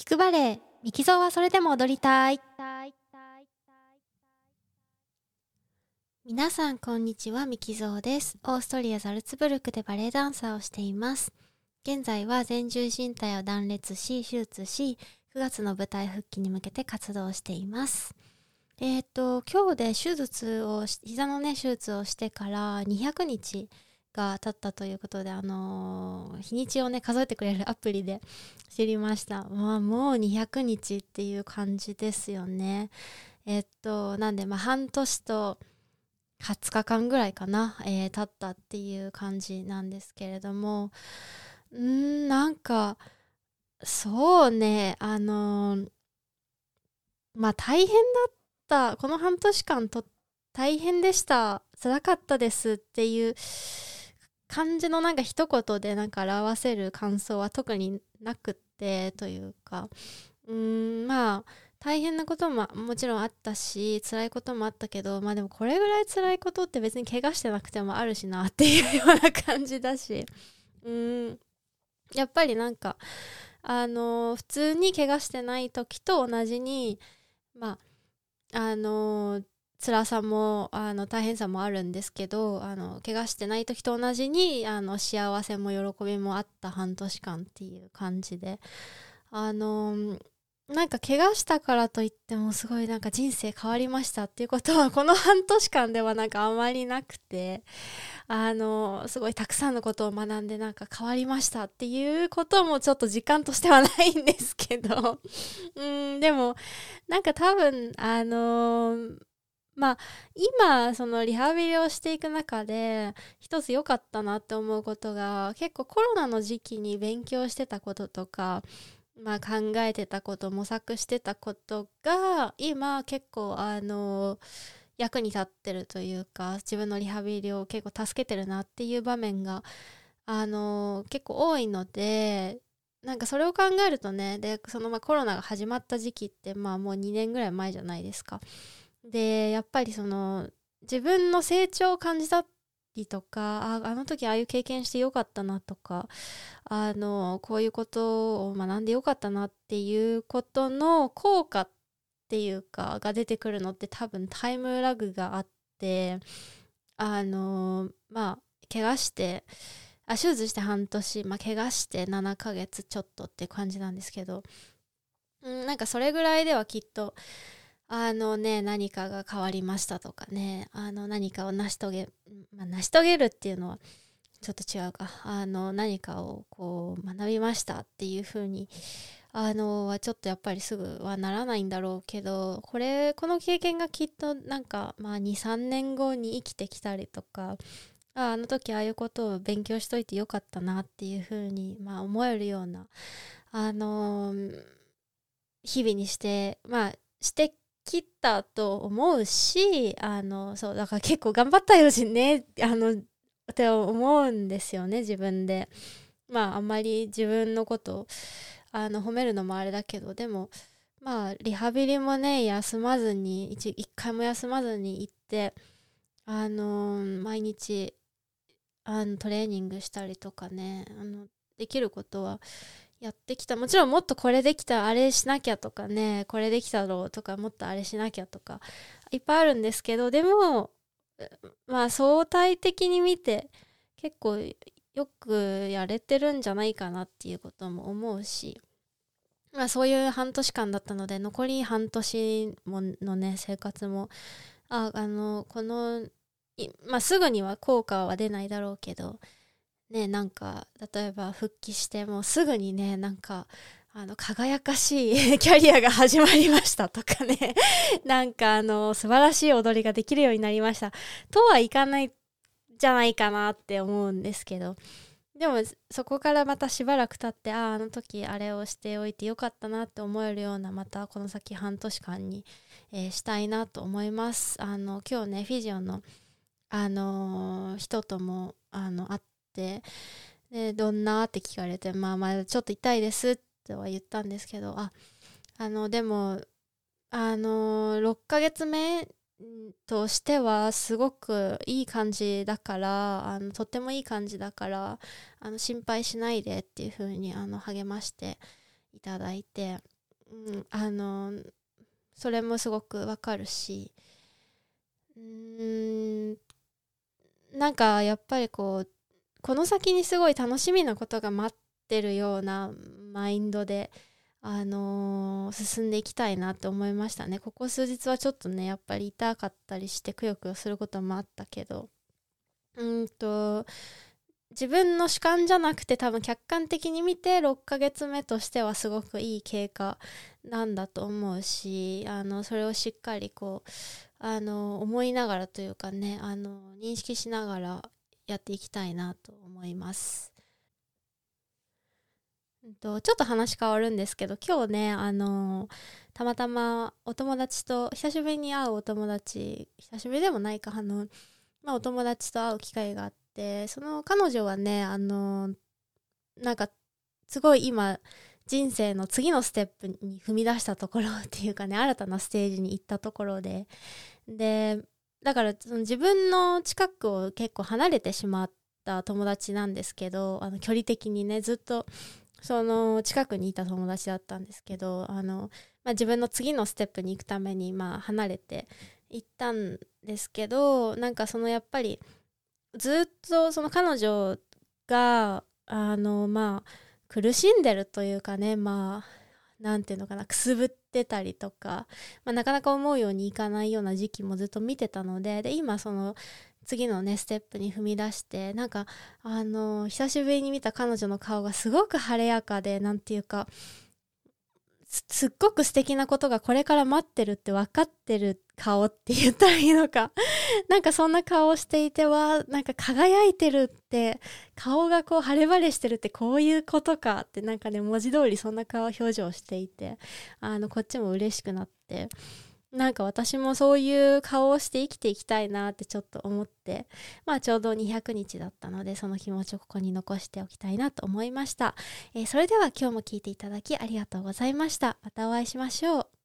聞くバレエミキゾーはそれでも踊りたい。皆さんこんにちはミキゾーです。オーストリアザルツブルクでバレエダンサーをしています。現在は前十靭帯を断裂し手術し9月の舞台復帰に向けて活動しています。えっ、と今日で手術を膝のね手術をしてから200日が経ったということで、あのー、日にちをね、数えてくれるアプリで知りました。まあ、もう200日っていう感じですよね。えっと、なんで、まあ、半年と20日間ぐらいかな、えー、経ったっていう感じなんですけれども、んなんか、そうね、あのー、まあ、大変だった、この半年間と大変でした、辛かったですっていう、感じのなんか一言でなんか表せる感想は特になくってというかうーんまあ大変なことももちろんあったし辛いこともあったけどまあでもこれぐらい辛いことって別に怪我してなくてもあるしなっていうような感じだしうんやっぱりなんかあの普通に怪我してない時と同じにまああの辛さもあの大変さもあるんですけどあの怪我してない時と同じにあの幸せも喜びもあった半年間っていう感じで。あのなんか怪我したからといってもすごいなんか人生変わりましたっていうことは この半年間ではなんかあまりなくてあのすごいたくさんのことを学んでなんか変わりましたっていうこともちょっと時間としてはないんですけど。うんでもなんか多分あのまあ今そのリハビリをしていく中で一つ良かったなって思うことが結構コロナの時期に勉強してたこととかまあ考えてたこと模索してたことが今結構あの役に立ってるというか自分のリハビリを結構助けてるなっていう場面があの結構多いのでなんかそれを考えるとねでそのまあコロナが始まった時期ってまあもう2年ぐらい前じゃないですか。でやっぱりその自分の成長を感じたりとかああの時ああいう経験してよかったなとかあのこういうことを学んでよかったなっていうことの効果っていうかが出てくるのって多分タイムラグがあってあのまあ怪我してあ手術して半年、まあ、怪我して7ヶ月ちょっとって感じなんですけど、うん、なんかそれぐらいではきっとあのね何かが変わりましたとかね。あの何かを成し遂げ、まあ、成し遂げるっていうのはちょっと違うか。あの何かをこう学びましたっていう風にあのはちょっとやっぱりすぐはならないんだろうけどこれこの経験がきっとなんかまあ23年後に生きてきたりとかああの時ああいうことを勉強しといてよかったなっていう風にまあ思えるようなあの日々にしてまあして切ったと思うしあのそうだから結構頑張ったよしね あのって思うんですよね自分で。まああんまり自分のことあの褒めるのもあれだけどでもまあリハビリもね休まずに一回も休まずに行ってあの毎日あのトレーニングしたりとかねあのできることはやってきた。もちろんもっとこれできたあれしなきゃとかね。これできたろうとかもっとあれしなきゃとかいっぱいあるんですけどでもまあ相対的に見て結構よくやれてるんじゃないかなっていうことも思うしまあそういう半年間だったので残り半年ものね生活もああのこのまあすぐには効果は出ないだろうけどねなんか例えば復帰してもうすぐにねなんかあの輝かしい キャリアが始まりましたとかね。なんかあの素晴らしい踊りができるようになりました。とはいかないじゃないかなって思うんですけど。でもそこからまたしばらく経ってあああの時あれをしておいてよかったなって思えるようなまたこの先半年間に、えー、したいなと思います。あの今日ねフィジオのあのー、人ともあの会っってでどんな？って聞かれてまあまあちょっと痛いですとは言ったんですけどああのでもあの6ヶ月目としてはすごくいい感じだからあのとってもいい感じだからあの心配しないでっていう風にあに励ましていただいて、うん、あのそれもすごくわかるしうんなんかやっぱりこうこの先にすごい楽しみなことが待ってるようなマインドで、あのー、進んでいきたいなって思いましたね。ここ数日はちょっとねやっぱり痛かったりしてくよくよすることもあったけど。うんと自分の主観じゃなくて多分客観的に見て6ヶ月目としてはすごくいい経過なんだと思うしあのそれをしっかりこうあの思いながらというかねあの認識しながらやっていきたいなと思います。ちょっと話変わるんですけど今日ねあのたまたまお友達と久しぶりに会うお友達久しぶりでもないかあの、まあ、お友達と会う機会があってその彼女はねあのなんかすごい今人生の次のステップに踏み出したところっていうかね新たなステージに行ったところででだからその自分の近くを結構離れてしまった友達なんですけどあの距離的にねずっとその近くにいた友達だったんですけどあの、まあ、自分の次のステップに行くためにまあ離れて行ったんですけどなんかそのやっぱりずっとその彼女があのまあ苦しんでるというかねまあ何ていうのかなくすぶってたりとか、まあ、なかなか思うようにいかないような時期もずっと見てたのでで今その次のねステップに踏み出してなんかあの久しぶりに見た彼女の顔がすごく晴れやかで何ていうかすっごく素敵なことがこれから待ってるって分かってる顔って言ったらいいのか。なんかそんな顔をしていてはなんか輝いてるって顔がこう晴れ晴れしてるってこういうことかってなんかね文字通りそんな顔表情をしていてあのこっちも嬉しくなって。なんか私もそういう顔をして生きていきたいなってちょっと思ってまあちょうど200日だったのでその気持ちをここに残しておきたいなと思いました、えー、それでは今日も聞いていただきありがとうございました。またお会いしましょう。